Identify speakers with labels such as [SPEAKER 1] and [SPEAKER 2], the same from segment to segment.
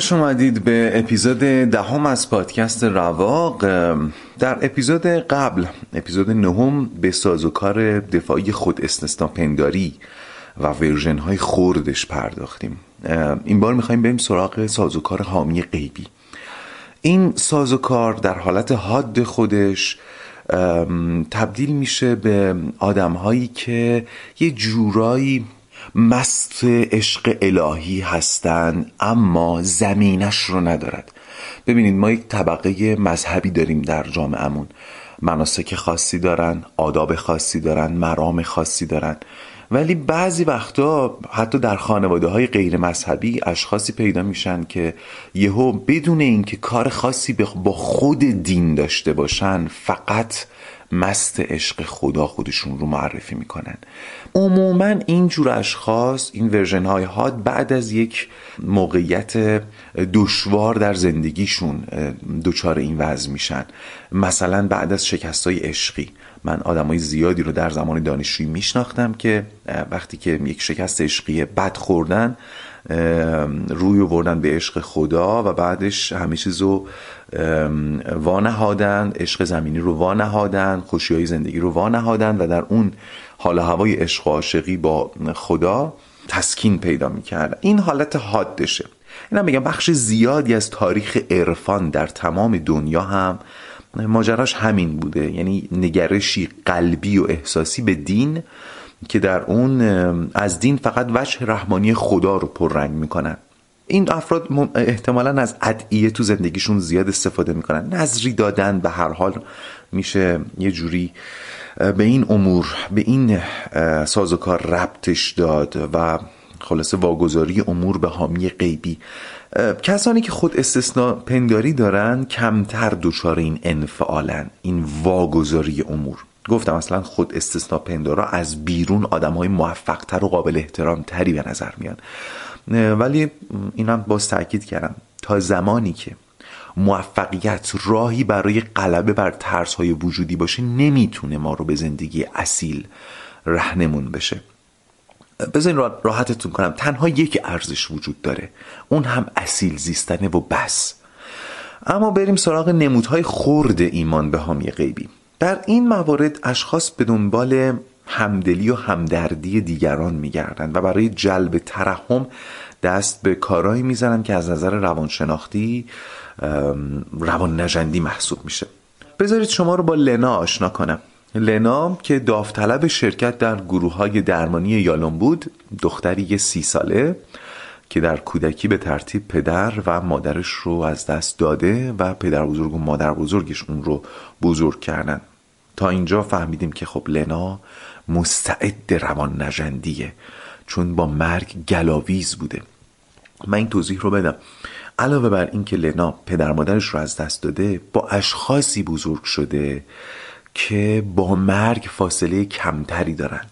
[SPEAKER 1] خوش اومدید به اپیزود دهم از پادکست رواق. در اپیزود قبل اپیزود نهم به سازوکار دفاعی خود استثنا پنداری و ورژن های خوردش پرداختیم. این بار می‌خوایم بریم سراغ سازوکار حامی غیبی. این سازوکار در حالت حاد خودش تبدیل میشه به آدم هایی که یه جورایی مست عشق الهی هستند اما زمینش رو ندارد. ببینید ما یک طبقه مذهبی داریم در جامعهمون مناسک خاصی دارن آداب خاصی دارن مرام خاصی دارن. ولی بعضی وقتا حتی در خانواده های غیر مذهبی اشخاصی پیدا میشن که یهو بدون اینکه کار خاصی با خود دین داشته باشن فقط مست عشق خدا خودشون رو معرفی می‌کنن. عموما این جور اشخاص این ورژن های هاد بعد از یک موقعیت دشوار در زندگیشون دچار این وضع میشن. مثلا بعد از شکست های عشقی. من های زیادی رو در زمان دانشجویی میشناختم که وقتی که یک شکست عشقی بد خوردن روی وردن به عشق خدا و بعدش همه چیز رو وانهادن عشق زمینی رو وانهادن خوشی های زندگی رو وانهادن و در اون حال هوای عشق و عاشقی با خدا تسکین پیدا می‌کرد این حالت حادشه. اینا میگم بخش زیادی از تاریخ عرفان در تمام دنیا هم ماجراش همین بوده. یعنی نگرشی قلبی و احساسی به دین که در اون از دین فقط وجه رحمانی خدا رو پررنگ می‌کنن. این افراد احتمالا از ادعیه تو زندگیشون زیاد استفاده می‌کنن. نظری دادن به هر حال میشه یه جوری به این امور به این سازوکار ربطش داد و خلاصه واگذاری امور به حامی غیبی. کسانی که خود استثناء پنداری دارن کمتر دچار این انفعالن این واگذاری امور. گفتم اصلا خود استثناء پندارا از بیرون آدم های موفق تر و قابل احترام تری به نظر میان. ولی اینم باز تاکید کردم. تا زمانی که موفقیت راهی برای غلبه بر ترس های وجودی باشه نمی‌تونه ما رو به زندگی اصیل رهنمون بشه. بذارین راحتتون کنم. تنها یک ارزش وجود داره. اون هم اصیل زیستنه و بس. اما بریم سراغ نمودهای خورد ایمان به حامی غیبی. در این موارد اشخاص به دنبال همدلی و همدردی دیگران میگردند و برای جلب ترحم دست به کارهایی می‌زنن که از نظر روانشناختی روان نجندی محسوب میشه. بذارید شما رو با لنا آشنا کنم. لنا که داوطلب شرکت در گروه های درمانی یالون بود دختری سی ساله که در کودکی به ترتیب پدر و مادرش رو از دست داده و پدر بزرگ و مادر بزرگش اون رو بزرگ کردن. تا اینجا فهمیدیم که خب لنا مستعد روان نجندیه چون با مرگ گلاویز بوده. من این توضیح رو بدم. علاوه بر اینکه لنا پدر مادرش رو از دست داده با اشخاصی بزرگ شده که با مرگ فاصله کمتری دارن.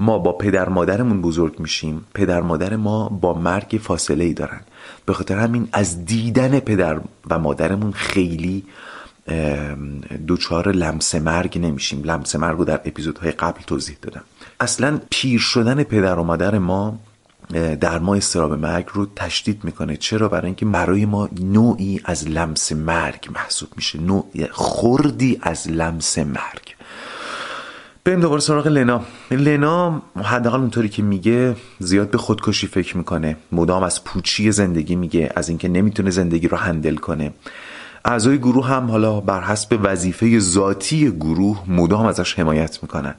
[SPEAKER 1] ما با پدر مادرمون بزرگ میشیم پدر مادر ما با مرگ فاصله ای دارن. به خاطر همین از دیدن پدر و مادرمون خیلی دوچار لمس مرگ نمیشیم. لمس مرگ رو در اپیزودهای قبل توضیح دادم. اصلا پیر شدن پدر و مادر ما در ما استراب مرگ رو تشدید می‌کنه. چرا؟ برای اینکه برای ما نوعی از لمس مرگ محسوب میشه. نوع خوردی از لمس مرگ. بریم دوباره سراغ لنا. لنا حداقل اونطوری که میگه زیاد به خودکشی فکر می‌کنه. مدام از پوچی زندگی میگه از اینکه نمی‌تونه زندگی رو هندل کنه. اعضای گروه هم حالا بر حسب وظیفه ذاتی گروه مدام ازش حمایت می‌کنن.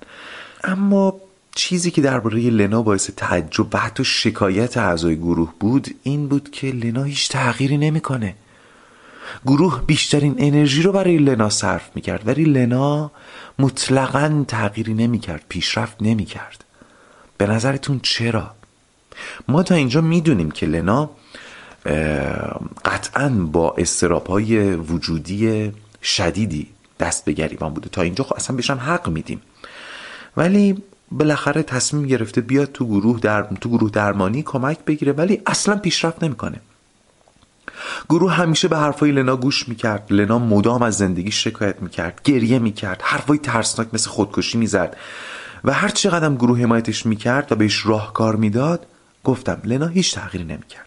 [SPEAKER 1] اما چیزی که درباره لنا باعث تعجب و حتی شکایت اعضای گروه بود این بود که لنا هیچ تغییری نمی‌کنه. گروه بیشترین انرژی رو برای لنا صرف می‌کرد ولی لنا مطلقا تغییری نمی‌کرد پیشرفت نمی‌کرد. به نظرتون چرا؟ ما تا اینجا می‌دونیم که لنا قطعا با استراب های وجودی شدیدی دست به گریبان بوده. تا اینجا خب اصلا بهشم حق میدیم. ولی بالاخره تصمیم گرفته بیاد تو گروه در تو گروه درمانی کمک بگیره ولی اصلا پیشرفت نمی‌کنه. گروه همیشه به حرفای لنا گوش می‌کرد. لنا مدام از زندگی شکایت می‌کرد گریه می‌کرد حرفای ترسناک مثل خودکشی می‌زد. و هر چقدر گروه حمایتش می‌کرد و بهش راهکار می‌داد گفتم لنا هیچ تغییری نمی‌کرد.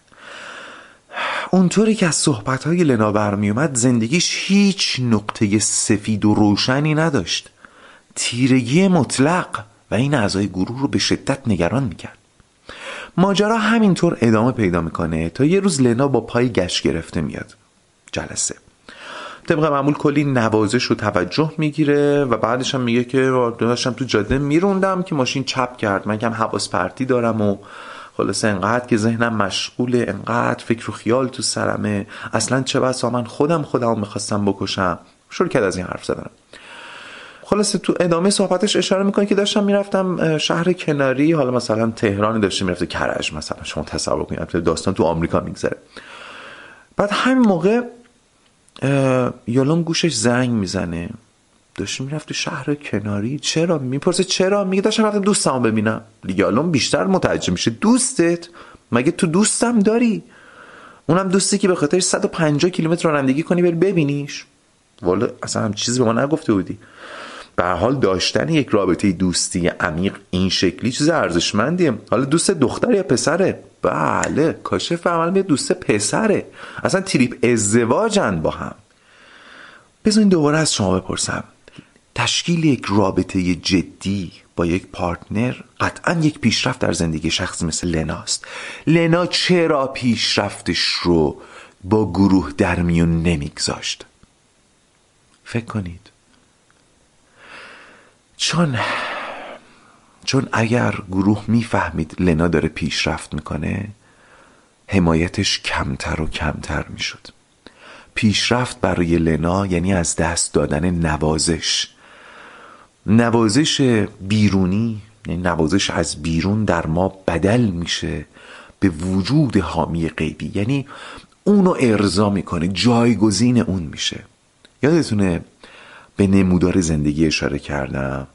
[SPEAKER 1] اونطوری که از صحبتهای لنا برمیومد زندگیش هیچ نقطه سفید و روشنی نداشت. تیرگی مطلق و این اعضای گروه رو به شدت نگران می‌کرد. ماجرا همینطور ادامه پیدا می‌کنه تا یه روز لنا با پای گشت گرفته میاد. جلسه. طبق معمول کلی نوازش و توجه می‌گیره و بعدش هم میگه که داشتم تو جاده میروندم که ماشین چپ کرد. من کم حواس پرتی دارم و خلاصه انقدر که ذهنم مشغوله انقدر فکر و خیال تو سرمه. اصلا چه بسا من خودم خودم می‌خواستم بکشم. شروع کرد از این حرف زدن. خلاصه تو ادامه صحبتش اشاره می‌کنه که داشتم می‌رفتم شهر کناری. حالا مثلا تهرانی داشته می‌رفته کرج مثلا. شما تصور کنید داستان تو آمریکا میگذره. بعد همین موقع یالوم گوشش زنگ می‌زنه. داشته می‌رفت شهر کناری؟ چرا می‌پرسه چرا؟ میگه داشتم رفتم دوستمو ببینم. یالوم بیشتر متعجب میشه دوستت؟ مگه تو دوستم داری؟ اونم دوستی که به خاطر 150 کیلومتر رانندگی کنی بری ببینیش. والا اصلا هم چیزی به ما نگفته بودی. به حال داشتن یک رابطه دوستی عمیق این شکلی چیز ارزشمندیه. حالا دوست دختر یا پسره؟ بله کاشف عمل دوست پسره. اصلا تریپ ازدواجن با هم. بذارین دوباره از شما بپرسم. تشکیل یک رابطه جدی با یک پارتنر قطعا یک پیشرفت در زندگی شخص مثل لناست لنا چرا پیشرفتش رو با گروه در میون نمیگذاشت؟ فکر کنید. چون چون اگر گروه می‌فهمید لنا داره پیشرفت می‌کنه حمایتش کمتر و کمتر می‌شد. پیشرفت برای لنا یعنی از دست دادن نوازش. نوازش بیرونی یعنی نوازش از بیرون در ما بدل میشه به وجود حامی غیبی. یعنی اونو ارضا می‌کنه جایگزین اون میشه. یادتونه به نمودار زندگی اشاره کردم؟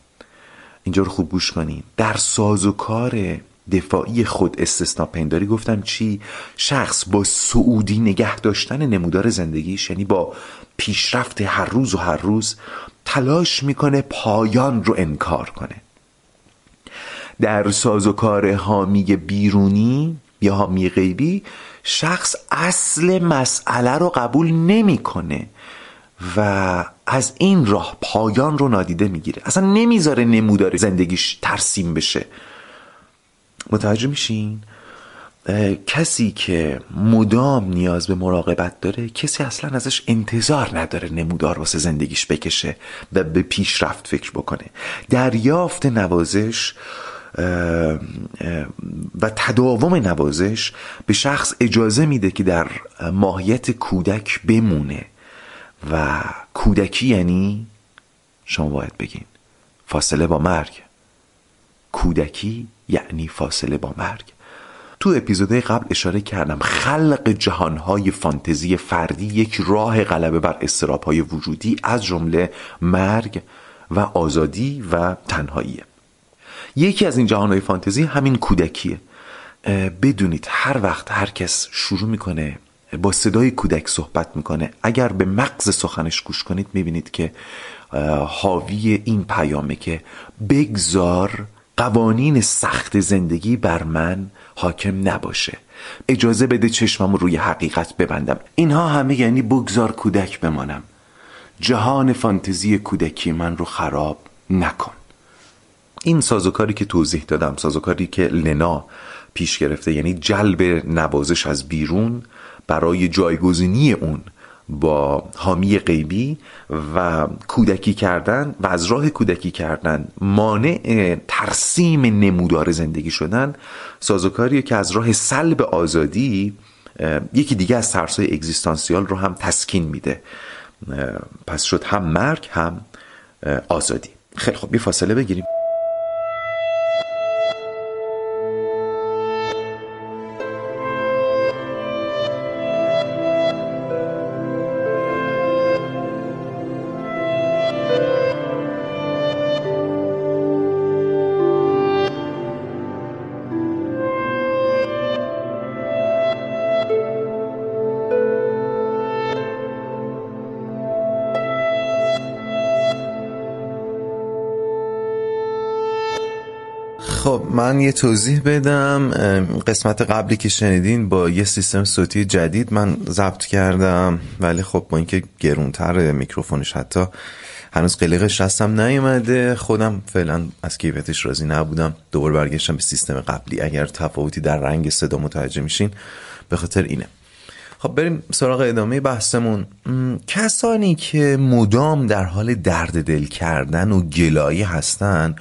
[SPEAKER 1] اینجا رو خوب گوش کنین. در ساز و کار دفاعی خود استثنا پنداری گفتم چی؟ شخص با سعودی نگه داشتن نمودار زندگیش یعنی با پیشرفت هر روز و هر روز تلاش می‌کنه پایان رو انکار کنه. در ساز و کار حامی بیرونی یا حامی غیبی شخص اصل مسئله رو قبول نمی‌کنه و از این راه پایان رو نادیده می‌گیره. اصلا نمی‌ذاره نمودار زندگیش ترسیم بشه. متوجه میشین؟ کسی که مدام نیاز به مراقبت داره کسی اصلا ازش انتظار نداره نمودار واسه زندگیش بکشه و به پیشرفت فکر بکنه. دریافت نوازش و تداوم نوازش به شخص اجازه میده که در ماهیت کودک بمونه. و کودکی یعنی شما باید بگین فاصله با مرگ. کودکی یعنی فاصله با مرگ. تو اپیزودهای قبل اشاره کردم خلق جهانهای فانتزی فردی یک راه غلبه بر استرابهای وجودی از جمله مرگ و آزادی و تنهاییه یکی از این جهانهای فانتزی همین کودکیه. بدونید هر وقت هر کس شروع می‌کنه با صدای کودک صحبت می‌کنه اگر به مغز سخنش گوش کنید می‌بینید که حاوی این پیامه که بگذار قوانین سخت زندگی بر من حاکم نباشه. اجازه بده چشمم روی حقیقت ببندم. اینها همه یعنی بگذار کودک بمانم. جهان فانتزی کودکی من رو خراب نکن. این سازوکاری که توضیح دادم سازوکاری که لنا پیش گرفته یعنی جلب نوازش از بیرون برای جایگزینی اون با حامی غیبی و کودکی کردن و از راه کودکی کردن مانع ترسیم نمودار زندگی شدن سازوکاریه که از راه سلب آزادی یکی دیگه از ترسای اگزیستانسیال رو هم تسکین میده. پس شد هم مرگ هم آزادی. خیلی خب یه فاصله بگیریم. من یه توضیح بدم. قسمت قبلی که شنیدین با یه سیستم صوتی جدید من ضبط کردم ولی خب با اینکه گرونتر میکروفونش حتی هنوز قلقش هستم نیومده. خودم فعلا از کیفیتش راضی نبودم. دوباره برگشتم به سیستم قبلی. اگر تفاوتی در رنگ صدا متوجه میشین به خاطر اینه. خب بریم سراغ ادامه بحثمون. کسانی که مدام در حال درد دل کردن و گلایی هستن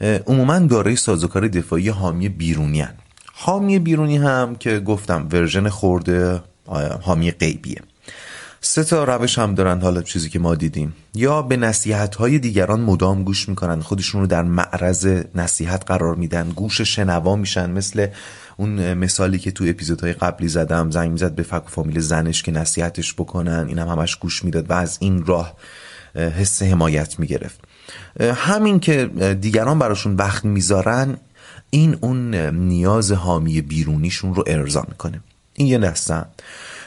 [SPEAKER 1] عموما دارای سازوکار دفاعی حامی بیرونی هن. حامی بیرونی هم که گفتم ورژن خورده حامی غیبیه. سه تا روش هم دارن حالا چیزی که ما دیدیم. یا به نصیحت های دیگران مدام گوش می‌کنن خودشون رو در معرض نصیحت قرار میدن گوش شنوا میشن. مثل اون مثالی که تو اپیزودهای قبلی زدم زنگ می‌زد به فک و فامیل زنش که نصیحتش بکنن اینم هم همش گوش می‌داد و از این راه حس حمایت می‌گرفت. همین که دیگران براشون وقت می‌ذارن این اون نیاز حامی بیرونیشون رو ارضا می‌کنه. این یه دسته.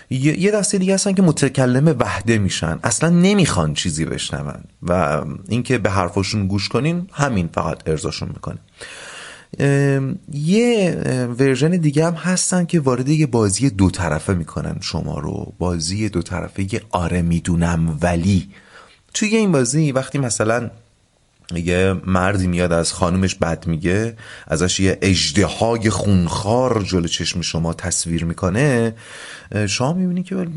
[SPEAKER 1] یه دسته دیگه هستن که متکلم وحده میشن. اصلا نمی‌خوان چیزی بشنون. و اینکه به حرفشون گوش کنین همین فقط ارضاشون می‌کنه. یه ورژن دیگه هم هستن که وارد یه بازی دو طرفه می‌کنن شما رو. بازی دو طرفه یه آره می‌دونم ولی. توی این بازی وقتی مثلا یه مردی میاد از خانومش بد میگه ازش یه اجدهای خونخوار جلو چشم شما تصویر می‌کنه. شما می‌بینی که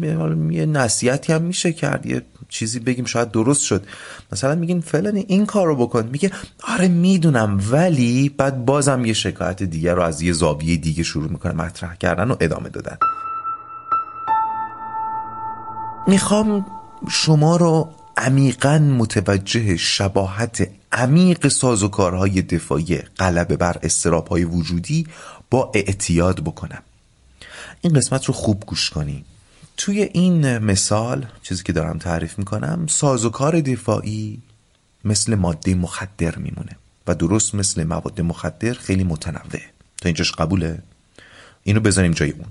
[SPEAKER 1] یه نصیحتی هم میشه کرد یه چیزی بگیم شاید درست شد. مثلا میگین فلانی این کار رو بکن. میگه آره می‌دونم ولی بعد بازم یه شکایت دیگه رو از یه زاویه دیگه شروع می‌کنه مطرح کردن و ادامه دادن. می‌خوام شما رو عمیقا متوجه شباهت عمیق سازوکارهای دفاعی غلبه بر های وجودی با اعتیاد بکنم. این قسمت رو خوب گوش کنی. توی این مثال چیزی که دارم تعریف می‌کنم سازوکار دفاعی مثل ماده مخدر میمونه و درست مثل مواد مخدر خیلی متنوع. تا اینجاش قبوله؟ اینو بذاریم جای اون.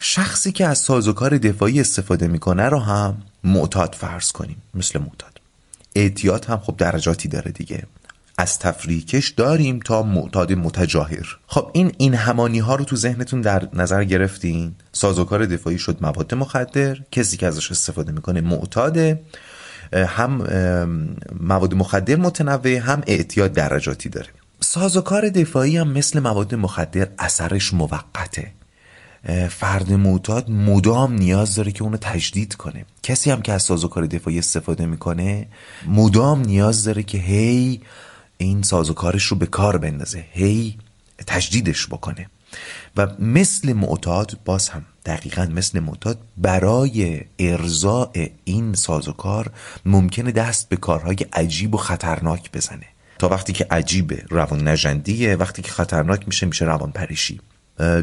[SPEAKER 1] شخصی که از سازوکار دفاعی استفاده می‌کنه رو هم معتاد فرض کنیم مثل معتاد. اعتیاد هم خب درجاتی داره دیگه. از تفریکش داریم تا معتاد متجاهر. خب این این همانی ها رو تو ذهنتون در نظر گرفتین؟ سازوکار دفاعی شد مواد مخدر کسی که ازش استفاده می‌کنه معتاده هم مواد مخدر متنوع هم اعتیاد درجاتی داره. سازوکار دفاعی هم مثل مواد مخدر اثرش موقته. فرد معتاد مدام نیاز داره که اونو تجدید کنه. کسی هم که از سازوکار دفاعی استفاده می‌کنه مدام نیاز داره که هی این سازوکارش رو به کار بندازه هی تجدیدش بکنه. و مثل معتاد باز هم دقیقا مثل معتاد برای ارزاع این سازوکار ممکنه دست به کارهای عجیب و خطرناک بزنه. تا وقتی که عجیبه روان نجندیه وقتی که خطرناک میشه میشه روان پریشی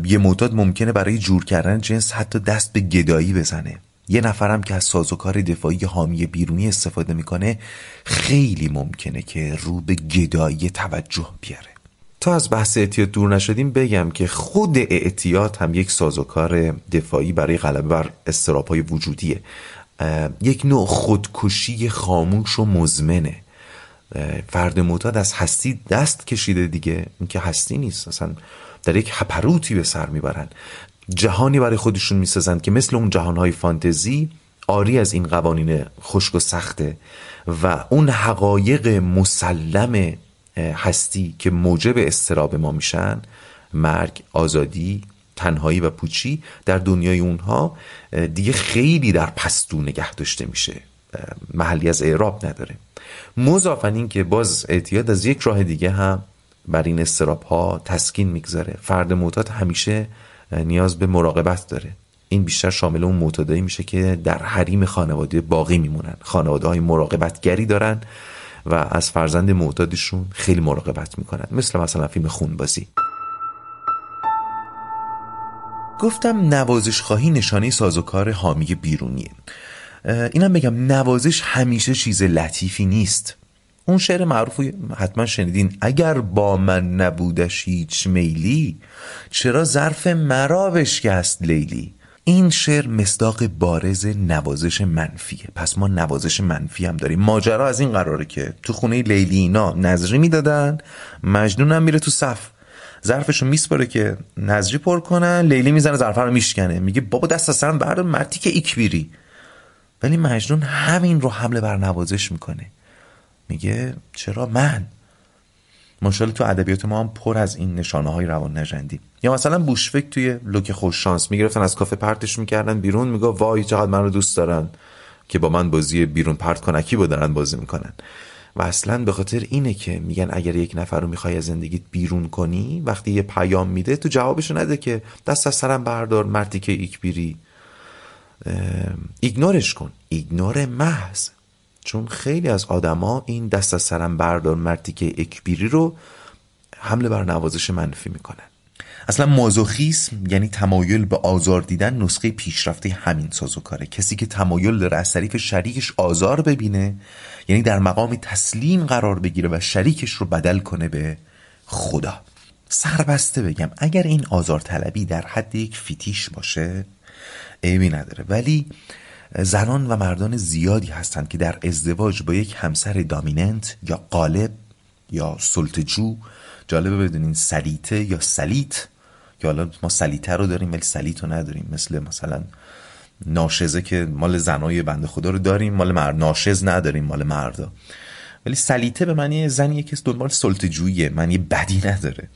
[SPEAKER 1] یه معتاد ممکنه برای جور کردن جنس حتی دست به گدایی بزنه. یه نفرم که از سازوکار دفاعی حامی بیرونی استفاده می‌کنه خیلی ممکنه که رو به گدایی توجه بیاره. تا از بحث اعتیاد دور نشدیم بگم که خود اعتیاد هم یک سازوکار دفاعی برای غلبه بر استراب وجودیه. یک نوع خودکشی خاموش و مزمنه. فرد معتاد از هستی دست کشیده دیگه. این که هستی نیست اصلا در یک هپروتی به سر می‌برن. جهانی برای خودشون می‌سازند که مثل اون جهانهای فانتزی آری از این قوانین خشک و سخته و اون حقایق مسلم هستی که موجب استراب ما میشن مرگ آزادی تنهایی و پوچی در دنیای اونها دیگه خیلی در پستو نگه داشته میشه. محلی از اعراب نداره. مضافن این که باز اعتیاد از یک راه دیگه هم بر این استراب ها تسکین می‌گذاره. فرد معتاد همیشه نیاز به مراقبت داره. این بیشتر شامل اون معتادایی میشه که در حریم خانواده باقی میمونن. خانواده های مراقبتگری دارن و از فرزند معتادشون خیلی مراقبت می‌کنن. مثل مثلا فیلم خونبازی. گفتم نوازش خواهی نشانه سازوکار حامی بیرونیه. اینم بگم نوازش همیشه چیز لطیفی نیست. اون شعر معروف حتما شنیدین. اگر با من نبودش هیچ میلی چرا ظرف مرا بشکست لیلی؟ این شعر مصداق بارز نوازش منفیه. پس ما نوازش منفی هم داریم. ماجرا از این قراره که تو خونه لیلی اینا نظری می‌دادن مجنون هم میره تو صف. ظرفشو میسپاره که نظری پر کنن لیلی می‌زنه ظرف رو میشکنه. میگه بابا دست از سرم بردار مرتی که ایکبیری ولی مجنون همین رو حمله بر نوازش می‌کنه. میگه چرا من؟ ماشاءالله تو ادبیات ما هم پر از این نشانه های روان نژندی یا مثلا بوشفک توی لوک خوش شانس می‌گرفتن از کافه پرتش می‌کردن بیرون میگه وای چقدر من رو دوست دارن که با من بازی بیرون پرت کنکی با دارن بازی می‌کنن. و اصلا به خاطر اینه که میگن اگر یک نفر رو می‌خوای از زندگیت بیرون کنی وقتی یه پیام میده تو جوابشو نده که دست از سرم بردار مرتی که ایک بیری. ایگنورش کن. ایگنور محض. چون خیلی از آدما این دست از سرم بردار مرتی که اکبیری رو حمله بر نوازش منفی می‌کنن. اصلا مازوخیسم یعنی تمایل به آزار دیدن نسخه پیشرفته همین سازوکاره کسی که تمایل داره از طریق شریکش آزار ببینه یعنی در مقام تسلیم قرار بگیره و شریکش رو بدل کنه به خدا. سربسته بگم اگر این آزار طلبی در حد یک فیتیش باشه عیبی نداره. ولی زنان و مردان زیادی هستند که در ازدواج با یک همسر دامیننت یا قالب یا سلطجو جالبه بدونین سلیته یا سلیت یا حالا ما سلیته رو داریم ولی سلیت رو نداریم. مثل مثلا ناشزه که مال زنای بنده خدا رو داریم مال مرد ناشز نداریم مال مردا. ولی سلیته به معنی زنیه که دنبال سلطجویه معنی بدی نداره.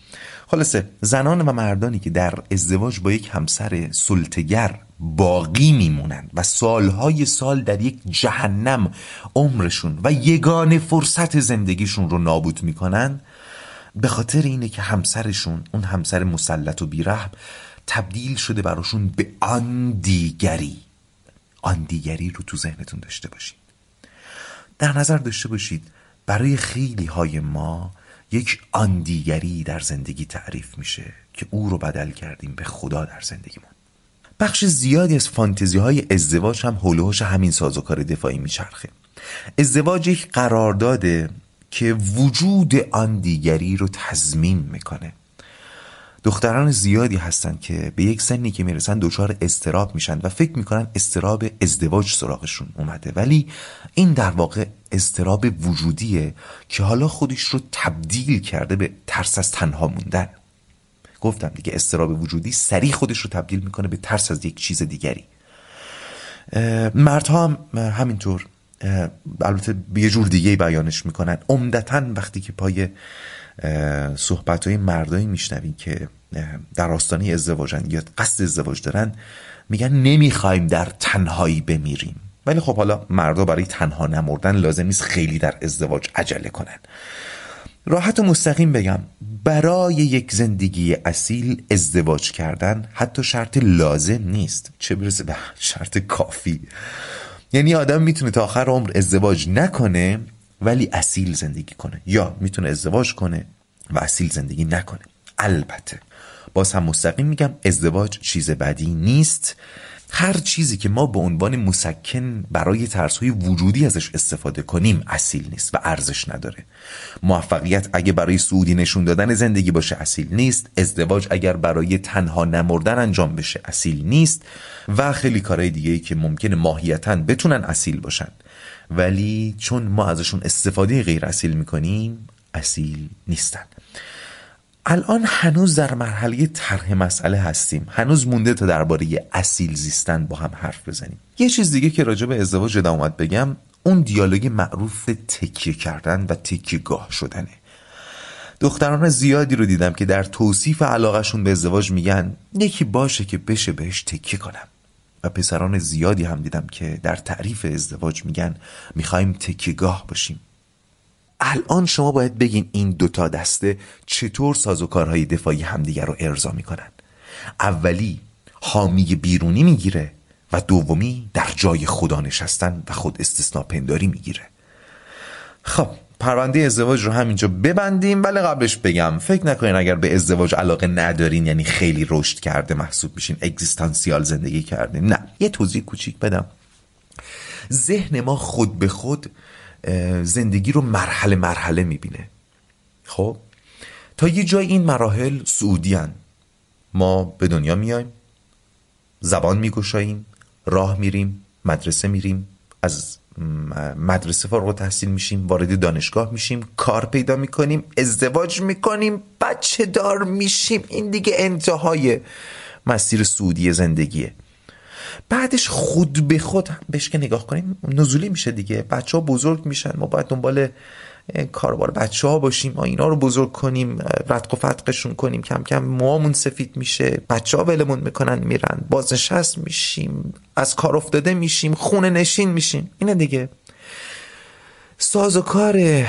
[SPEAKER 1] خلاصه زنان و مردانی که در ازدواج با یک همسر سلطگر باقی میمونند و سالهای سال در یک جهنم عمرشون و یگان فرصت زندگیشون رو نابود می‌کنن به خاطر اینه که همسرشون اون همسر مسلط و بیرحم تبدیل شده براشون به آن دیگری. آن دیگری رو تو ذهنتون داشته باشید. در نظر داشته باشید برای خیلی های ما یک آن دیگری در زندگی تعریف میشه که او رو بدل کردیم به خدا در زندگیمون. بخش زیادی از فانتزی های ازدواج هم هلوهاش همین سازوکار دفاعی میچرخه. ازدواج یک قرارداده که وجود آن دیگری رو تضمین می‌کنه. دختران زیادی هستند که به یک سنی که می‌رسن دچار استراب میشن و فکر می‌کنن استراب ازدواج سراغشون اومده. ولی این در واقع استراب وجودیه که حالا خودش رو تبدیل کرده به ترس از تنها موندن. گفتم دیگه استراب وجودی سریع خودش رو تبدیل می‌کنه به ترس از یک چیز دیگری. مردها هم همینطور البته یه جور دیگه بیانش می‌کنن. عمدتا وقتی که پای صحبت های مردایی میشنوین که در آستانه ازدواجن یا قصد ازدواج دارن میگن نمی‌خوایم در تنهایی بمیریم. ولی خب حالا مردا برای تنها نمردن لازم نیست خیلی در ازدواج عجله کنن. راحت و مستقیم بگم برای یک زندگی اصیل ازدواج کردن حتی شرط لازم نیست. چه برسه به شرط کافی. یعنی آدم می‌تونه تا آخر عمر ازدواج نکنه ولی اصیل زندگی کنه. یا می‌تونه ازدواج کنه و اصیل زندگی نکنه. البته. باز هم مستقیم میگم ازدواج چیز بدی نیست. هر چیزی که ما به عنوان مسکن برای ترس های وجودی ازش استفاده کنیم اصیل نیست و ارزش نداره. موفقیت اگه برای سعودی نشون دادن زندگی باشه اصیل نیست. ازدواج اگر برای تنها نمردن انجام بشه اصیل نیست. و خیلی کارهای دیگه که ممکنه ماهیتا بتونن اصیل باشن. ولی چون ما ازشون استفاده غیر اصیل می‌کنیم اصیل نیستن. الان هنوز در مرحله طرح مسئله هستیم. هنوز مونده تا درباره اصیل زیستن با هم حرف بزنیم. یه چیز دیگه که راجع به ازدواج یادم اومد بگم اون دیالوگ معروف تکیه کردن و تکیه گاه شدنه. دختران زیادی رو دیدم که در توصیف علاقشون به ازدواج میگن یکی باشه که بشه بهش تکیه کنم. و پسران زیادی هم دیدم که در تعریف ازدواج میگن می‌خوایم تکیگاه باشیم. الان شما باید بگین این دوتا دسته چطور سازوکارهای دفاعی همدیگر رو ارضا می‌کنن. اولی حامی بیرونی می‌گیره و دومی در جای خدا نشستن و خود استثنا پنداری می‌گیره. خب پرونده ازدواج رو همینجا ببندیم. ولی قبلش بگم فکر نکنین اگر به ازدواج علاقه ندارین یعنی خیلی رشد کرده محسوب میشین اگزیستانسیال زندگی کردین. نه یه توضیح کوچیک بدم. ذهن ما خود به خود زندگی رو مرحله مرحله می‌بینه. خب؟ تا یه جای این مراحل سعودی ما به دنیا میایم زبان میگشاییم راه میریم مدرسه میریم از مدرسه فارغ تحصیل میشیم وارد دانشگاه میشیم کار پیدا می‌کنیم ازدواج می‌کنیم بچه دار میشیم. این دیگه انتهای مسیر سعودی زندگیه. بعدش خود به خود بهش که نگاه کنیم نزولی میشه دیگه. بچه ها بزرگ میشن. ما باید دنبال کاربار بچه ها باشیم ما اینا رو بزرگ کنیم رتق و فتقشون کنیم. کم کم موامون سفید میشه بچه ها ولمون می‌کنن میرن. بازنشست میشیم از کار افتاده میشیم خونه نشین میشیم. اینه دیگه. ساز و کار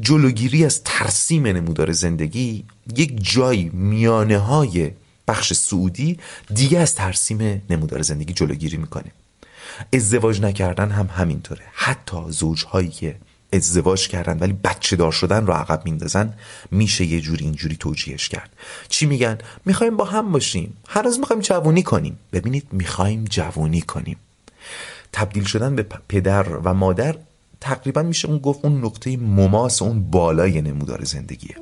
[SPEAKER 1] جلوگیری از ترسیم نمودار زندگی یک جای میانه های بخش سعودی دیگه از ترسیم نمودار زندگی جلوگیری می‌کنه. ازدواج نکردن هم همینطوره. حتی زوجهایی که ازدواج کردن ولی بچه دار شدن رو عقب میندازن میشه یه جوری اینجوری توجیهش کرد. چی میگن؟ می‌خوایم با هم باشیم. هر روز می‌خوایم جوونی کنیم. ببینید می‌خوایم جوونی کنیم. تبدیل شدن به پدر و مادر تقریبا میشه اون گفت اون نقطه مماس اون بالای نمودار زندگیه.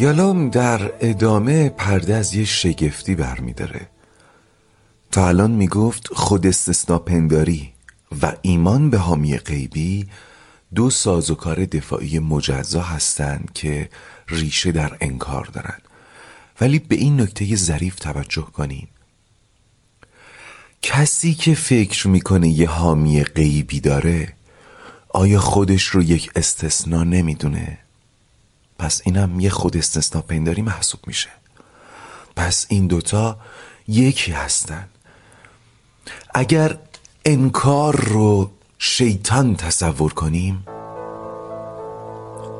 [SPEAKER 1] یالام در ادامه پرده از یه شگفتی برمیداره. تا الان می‌گفت خود استثنا پنداری و ایمان به حامی غیبی دو سازوکار دفاعی مجزا هستند که ریشه در انکار دارن ولی به این نکته ظریف توجه کنین. کسی که فکر می‌کنه یه حامی غیبی داره آیا خودش رو یک استثنا نمی‌دونه؟ پس اینم یه خود استثنا پنداری محسوب میشه. پس این دوتا یکی هستن. اگر انکار رو شیطان تصور کنیم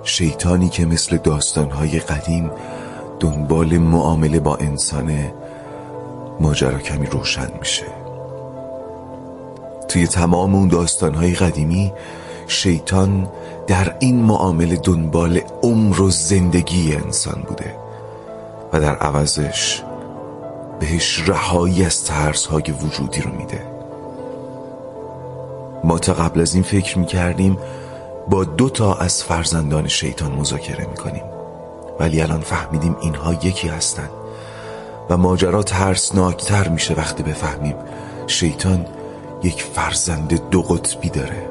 [SPEAKER 1] شیطانی که مثل داستانهای قدیم دنبال معامله با انسانه ماجرا کمی روشن میشه. توی تمام اون داستانهای قدیمی شیطان در این معامله دنبال عمر و زندگی انسان بوده و در عوضش بهش رهایی از ترس های وجودی رو میده. ما تا قبل از این فکر می‌کردیم با دو تا از فرزندان شیطان مذاکره می‌کنیم. ولی الان فهمیدیم اینها یکی هستن و ماجرا ترسناکتر میشه وقتی بفهمیم شیطان یک فرزند دو قطبی داره.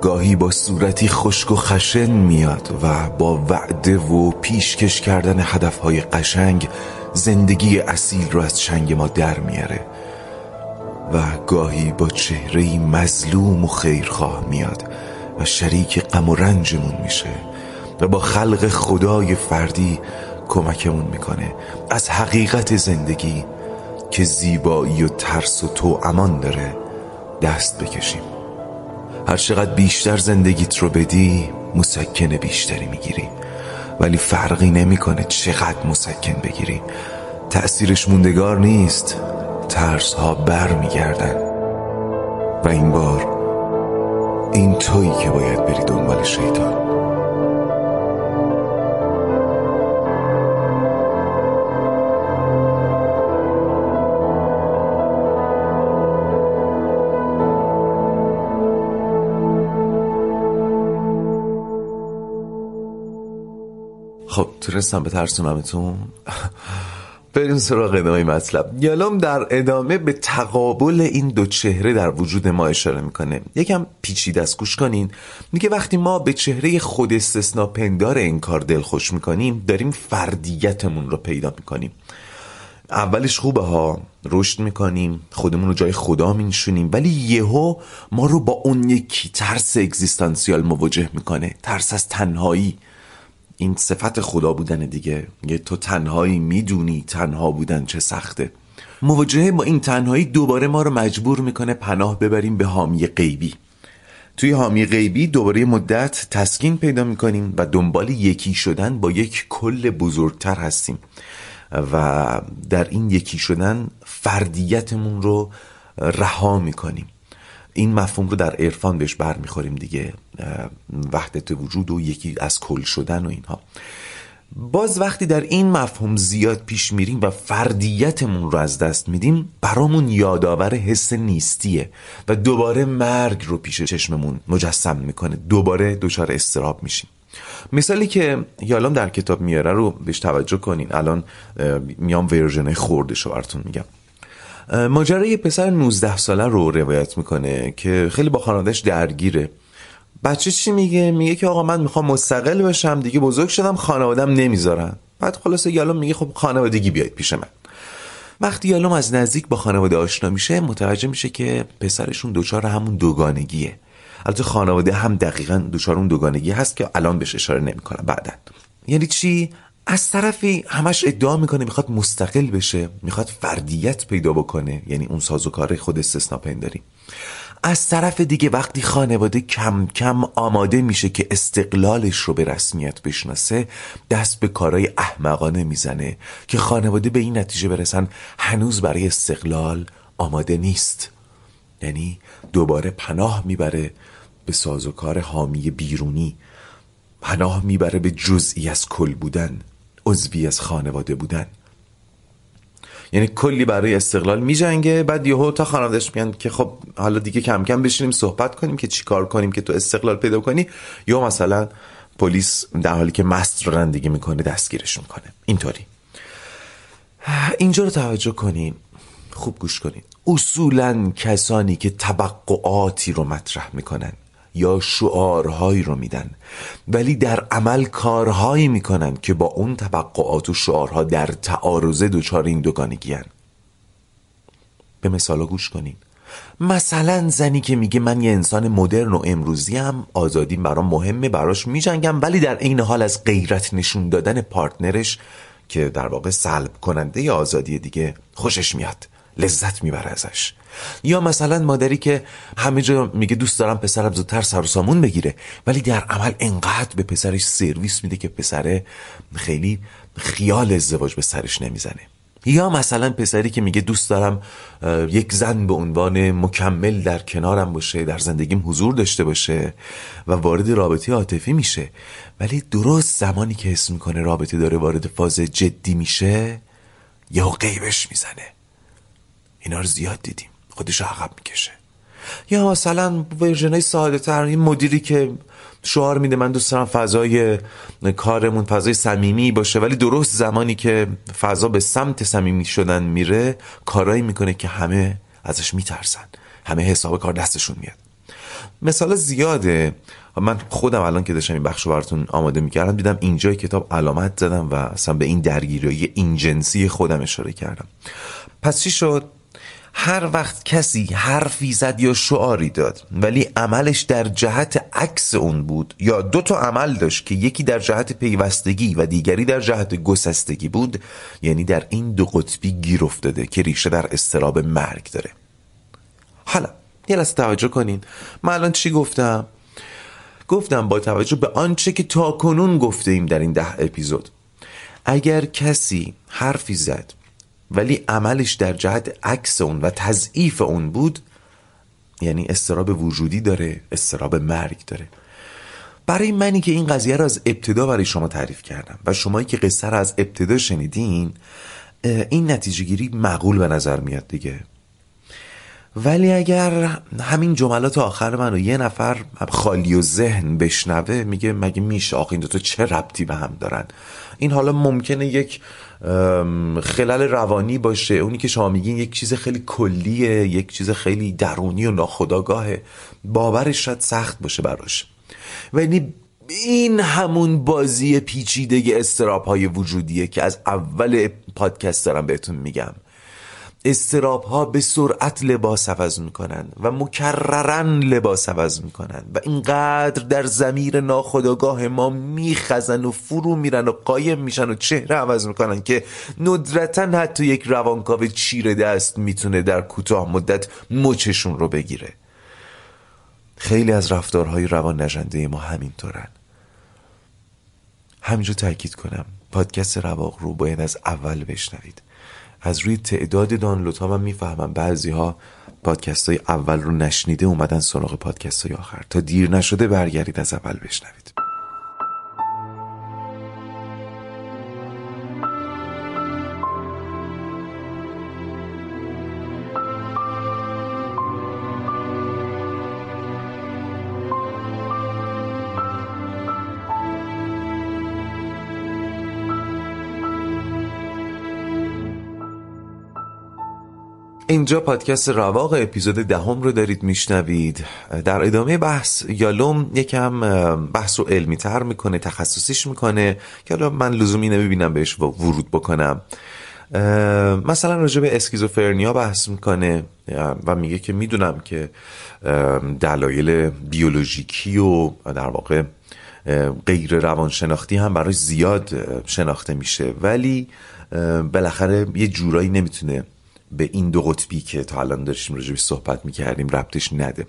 [SPEAKER 1] گاهی با صورتی خشک و خشن میاد و با وعده و پیشکش کردن هدفهای قشنگ زندگی اصیل رو از چنگ ما در میاره و گاهی با چهره مظلوم و خیرخواه میاد و شریک غم و رنجمون میشه و با خلق خدای فردی کمکمون می‌کنه. از حقیقت زندگی که زیبایی و ترس و تو امان داره دست بکشیم. هر چقدر بیشتر زندگیت رو بدی مسکن بیشتری می‌گیری. ولی فرقی نمی‌کنه چقدر مسکن بگیری. تأثیرش موندگار نیست. ترس ها بر میگردن و این بار این تویی که باید بری دنبال شیطان. تونستم به ترسونمتون بریم سراغ ادامه مطلب. یالام در ادامه به تقابل این دو چهره در وجود ما اشاره می‌کنه. یکم پیچیده از گوش کنین. میگه وقتی ما به چهره خود استثنا پندار این کار دل خوش می‌کنیم داریم فردیتمون رو پیدا می‌کنیم. اولش خوبه ها رشد می‌کنیم خودمون رو جای خدا مینشونیم ولی یهو ما رو با اون یکی ترس اگزیستانسیال مواجه می‌کنه. ترس از تنهایی. این صفت خدا بودن دیگه. یه تو تنهایی می‌دونی تنها بودن چه سخته. مواجهه با این تنهایی دوباره ما رو مجبور می‌کنه پناه ببریم به حامی غیبی. توی حامی غیبی دوباره مدت تسکین پیدا می‌کنیم و دنبال یکی شدن با یک کل بزرگتر هستیم. و در این یکی شدن فردیتمون رو رها می‌کنیم. این مفهوم رو در عرفان بهش برمیخوریم دیگه وحدت وجود و یکی از کل شدن و اینها. باز وقتی در این مفهوم زیاد پیش میریم و فردیتمون رو از دست میدیم برامون یادآور حس نیستیه و دوباره مرگ رو پیش چشممون مجسم می‌کنه دوباره دچار استراب میشیم. مثالی که یالام در کتاب میاره رو بهش توجه کنین. الان میام ورژن خوردش رو براتون میگم. ماجرای پسر 19 ساله رو روایت می‌کنه که خیلی با خانوادهش درگیره. بچه چی میگه؟ میگه که آقا من می‌خوام مستقل بشم دیگه بزرگ شدم خانوادم نمی‌ذارن. بعد خلاصه یالوم میگه خب خانوادگی بیاید پیش من. وقتی یالوم از نزدیک با خانواده آشنا میشه متوجه میشه که پسرشون دچار همون دوگانگیه. البته خانواده هم دقیقا دچار اون دوگانگی هست که الان بهش اشاره نمی‌کنم بعدا. یعنی چی؟ از طرفی همش ادعا می‌کنه می‌خواد مستقل بشه می‌خواد فردیت پیدا بکنه یعنی اون سازوکار خود استثنا پنداری. از طرف دیگه وقتی خانواده کم کم آماده میشه که استقلالش رو به رسمیت بشناسه دست به کارهای احمقانه می‌زنه که خانواده به این نتیجه برسن هنوز برای استقلال آماده نیست. یعنی دوباره پناه می‌بره به سازوکار حامی بیرونی پناه می‌بره به جزئی از کل بودن. عضوی از خانواده بودن. یعنی کلی برای استقلال میجنگه بعد یهو تا خانوادهش میگن که خب حالا دیگه کم کم بشینیم صحبت کنیم که چیکار کنیم که تو استقلال پیدا کنی. یا مثلا پلیس در حالی که مست رو رندگی می‌کنه دستگیرش می‌کنه اینطوری. اینجا رو توجه کنین. خوب گوش کنین. اصولا کسانی که توقعاتی رو مطرح می‌کنن. یا شعارهایی رو میدن. ولی در عمل کارهایی می‌کنن که با اون توقعات و شعارها در تعارضه دچار این دوگانگی. به مثالا گوش کنین. مثلا زنی که میگه من یه انسان مدرن و امروزی هم آزادی برام مهمه براش میجنگم ولی در این حال از غیرت نشون دادن پارتنرش که در واقع سلب کننده ی آزادی دیگه خوشش میاد. لذت می‌بره ازش. یا مثلا مادری که همه جا میگه دوست دارم پسرم زودتر سر و سامون بگیره ولی در عمل انقدر به پسرش سرویس میده که پسره خیلی خیال ازدواج به سرش نمی‌زنه. یا مثلا پسری که میگه دوست دارم یک زن به عنوان مکمل در کنارم باشه در زندگیم حضور داشته باشه و وارد رابطه عاطفی میشه. ولی درست زمانی که حس می‌کنه رابطه داره وارد فاز جدی میشه یا قیبش می‌زنه. اینا رو زیاد دیدیم. خودش عقب می‌کشه. یا مثلا ورژنای ساده تر این مدیری که شعار میده من دوست دارم فضای کارمون فضای صمیمی باشه ولی درست زمانی که فضا به سمت صمیمی شدن میره کارایی می‌کنه که همه ازش میترسن. همه حساب کار دستشون میاد. مثال زیاده. من خودم الان که داشتم این بخش براتون آماده می‌کردم دیدم اینجای کتاب علامت زدم و اصلا به این درگیری این جنسی خودم اشاره کردم. پس چی شد؟ هر وقت کسی حرفی زد یا شعاری داد ولی عملش در جهت عکس اون بود یا دو تا عمل داشت که یکی در جهت پیوستگی و دیگری در جهت گسستگی بود یعنی در این دو قطبی گیر افتاده که ریشه در استراب مرگ داره. حالا یه لحظه توجه کنین. من الان چی گفتم؟ گفتم با توجه به آنچه که تا کنون گفته ایم در این ده اپیزود. اگر کسی حرفی زد ولی عملش در جهت عکس اون و تضعیف اون بود یعنی استراب وجودی داره استراب مرگ داره. برای منی که این قضیه رو از ابتدا برای شما تعریف کردم و شمایی که قصه رو از ابتدا شنیدین این نتیجه گیری معقول به نظر میاد دیگه. ولی اگر همین جملات آخر منو یه نفر خالی و ذهن بشنوه میگه مگه میشه؟ آخه این دوتا چه ربطی به هم دارن؟ این حالا ممکنه یک خلال روانی باشه. اونی که شما میگین یک چیز خیلی کلیه یک چیز خیلی درونی و ناخداگاهه باورش شاید سخت باشه براش. یعنی این همون بازی پیچیده استراب های وجودیه که از اول پادکست دارم بهتون میگم. استراب ها به سرعت لباس عوض می‌کنن و مکررن لباس عوض می‌کنن و اینقدر در زمیر ناخداگاه ما میخزن و فرو میرن و قایم میشن و چهره عوض می‌کنن که ندرتا حتی یک روانکاو چیر دست می‌تونه در کوتاه مدت مچشون رو بگیره. خیلی از رفتارهای روان نجنده ما همینطورن. همینجا تاکید کنم پادکست رواق رو باید از اول بشنوید. از روی تعداد دانلود ها من می‌فهمم بعضی ها پادکست های اول رو نشنیده اومدن سراغ پادکست های آخر. تا دیر نشده برگردید از اول بشنوید. اینجا پادکست رواق اپیزود دهم رو دارید میشنوید. در ادامه بحث یالوم یکم بحث رو علمی تر می‌کنه تخصصیش می‌کنه که حالا من لزومی نمی‌بینم بهش ورود بکنم. مثلا راجع به اسکیزوفرنیا بحث می‌کنه و میگه که می‌دونم که دلایل بیولوژیکی و در واقع غیر روانشناختی هم براش زیاد شناخته میشه. ولی بالاخره یه جورایی نمی‌تونه به این دو قطبی که تا الان داشتیم راجبش صحبت می‌کردیم ربطش نده.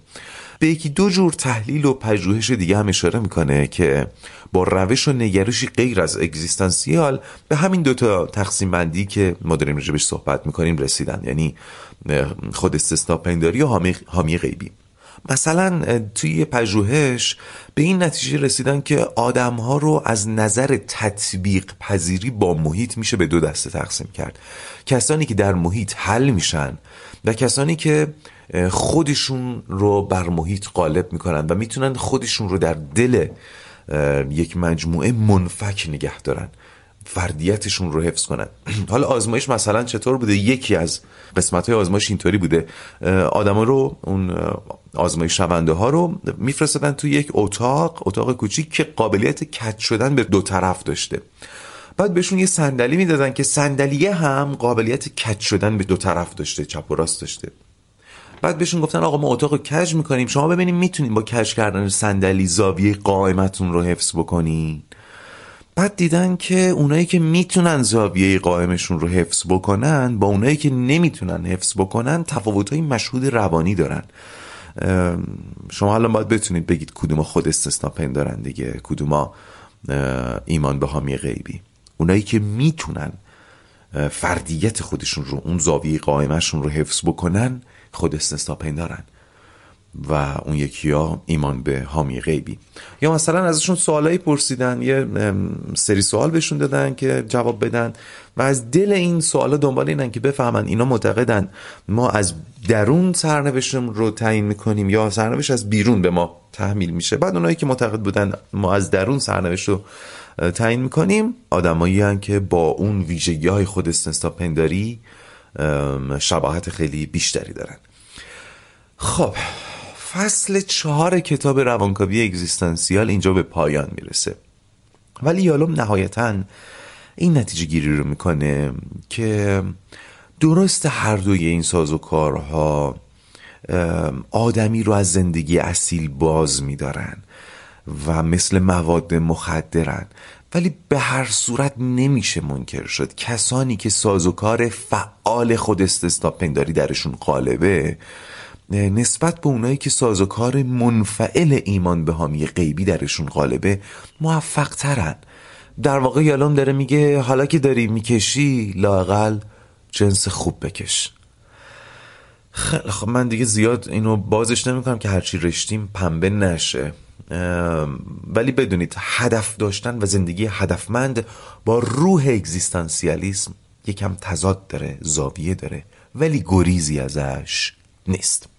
[SPEAKER 1] به یکی دو جور تحلیل و پژوهش دیگه هم اشاره می‌کنه که با روش و نگرشی غیر از اگزیستانسیال به همین دوتا تقسیم بندی که ما داریم راجبش صحبت می‌کنیم رسیدن. یعنی خود استثنا پنداری و حامی غیبی. مثلا توی پژوهش به این نتیجه رسیدن که آدم ها رو از نظر تطبیق پذیری با محیط میشه به دو دسته تقسیم کرد. کسانی که در محیط حل میشن و کسانی که خودشون رو بر محیط غالب می‌کنن و می‌تونن خودشون رو در دل یک مجموعه منفک نگه دارن فردیتشون رو حفظ کنن. حالا آزمایش مثلا چطور بوده؟ یکی از قسمت های آزمایش اینطوری بوده. آدما رو اون آزمایش شونده ها رو میفرستادن تو یک اتاق اتاق کوچیک که قابلیت کج شدن به دو طرف داشته. بعد بهشون یه صندلی می‌دادن که صندلیه هم قابلیت کج شدن به دو طرف داشته چپ و راست داشته. بعد بهشون گفتن آقا ما اتاق رو کج می‌کنیم شما ببینیم می‌تونیم با کج کردن صندلی زاویه قائمتون رو حفظ بکنین. بعد دیدن که اونایی که می‌تونن زاویه قائمشون رو حفظ بکنن با اونایی که نمی‌تونن حفظ بکنن تفاوتهای مشهود روانی دارن. شما الان باید بتونید بگید کدوم خود استثنا پندارن دیگه کدوم ایمان به حامی غیبی. اونایی که می‌تونن فردیت خودشون رو اون زاویه قائمشون رو حفظ بکنن خود استثنا پندارن. و اون یکی ها ایمان به حامی غیبی. یا مثلا ازشون سوالایی پرسیدن یه سری سوال بهشون دادن که جواب بدن و از دل این سوالا دنبال اینن که بفهمن اینا معتقدن. ما از درون سرنوشتمون رو تعیین می‌کنیم یا سرنوشت از بیرون به ما تحمیل میشه. بعد اونایی که معتقد بودن ما از درون سرنوشت رو تعیین می‌کنیم آدمایی که با اون ویژگی های خود استنستا شباهت خیلی بیشتری دارن. خب فصل چهار کتاب روانکاوی اگزیستانسیال اینجا به پایان می‌رسه. ولی یالوم نهایتا این نتیجه گیری رو می‌کنه که درست هر دوی این سازوکارها آدمی رو از زندگی اصیل باز میدارن و مثل مواد مخدرن. ولی به هر صورت نمیشه منکر شد. کسانی که سازوکار فعال خود استثناپنداری درشون قالبه نسبت به اونایی که سازوکار منفعل ایمان به حامی غیبی درشون غالبه موفق ترن در واقع یالوم داره میگه حالا که داری می‌کشی لاقل جنس خوب بکش. خیلی خب من دیگه زیاد اینو بازش نمی‌کنم که هرچی رشتیم پنبه نشه. ولی بدونید هدف داشتن و زندگی هدفمند با روح اگزیستانسیالیسم یکم تضاد داره زاویه داره ولی گریزی ازش نیست.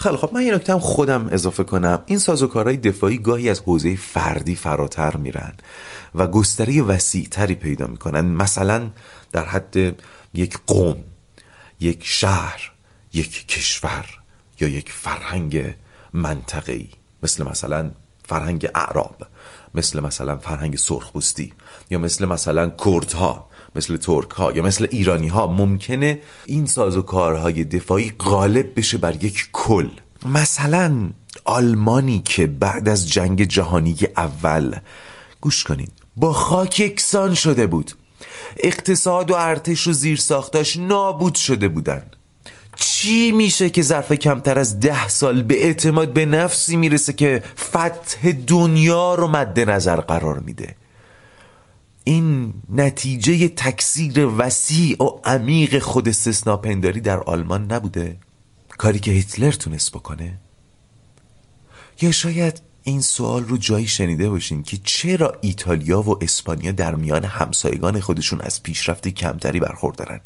[SPEAKER 1] خیلی خب من یه نکته هم خودم اضافه کنم. این سازوکارهای دفاعی گاهی از حوزه فردی فراتر میرن و گستری وسیعتری پیدا می‌کنن. مثلا در حد یک قوم یک شهر یک کشور یا یک فرهنگ منطقه‌ای. مثل مثلا فرهنگ اعراب مثل مثلا فرهنگ سرخپوستی یا مثل مثلا کردها. مثل ترک ها یا مثل ایرانی ها ممکنه این سازوکارهای دفاعی غالب بشه بر یک کل. مثلا آلمانی که بعد از جنگ جهانی اول گوش کنین با خاک یکسان شده بود. اقتصاد و ارتش و زیرساختاش نابود شده بودن. چی میشه که ظرف کمتر از ده سال به اعتماد به نفسی می‌رسه که فتح دنیا رو مد نظر قرار میده؟ این نتیجه تکثیر وسیع و عمیق خود استثناپنداری در آلمان نبوده؟ کاری که هیتلر تونست بکنه؟ یا شاید این سوال رو جایی شنیده باشین که چرا ایتالیا و اسپانیا در میان همسایگان خودشون از پیشرفت کمتری برخوردارن؟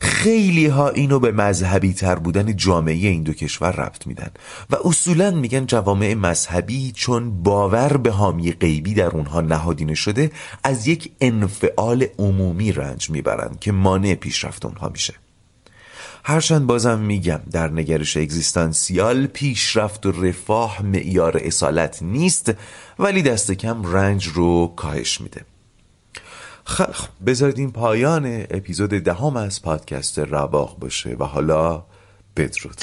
[SPEAKER 1] خیلی ها اینو به مذهبی تر بودن جامعه این دو کشور ربط میدن و اصولا میگن جوامع مذهبی چون باور به حامی غیبی در اونها نهادینه شده از یک انفعال عمومی رنج می‌برن که مانع پیشرفت اونها میشه. هرچند بازم میگم در نگرش اگزیستانسیال پیشرفت و رفاه معیار اصالت نیست ولی دست کم رنج رو کاهش میده. خب بذارید این پایان اپیزود دهم از پادکست رواق باشه و حالا بدرود.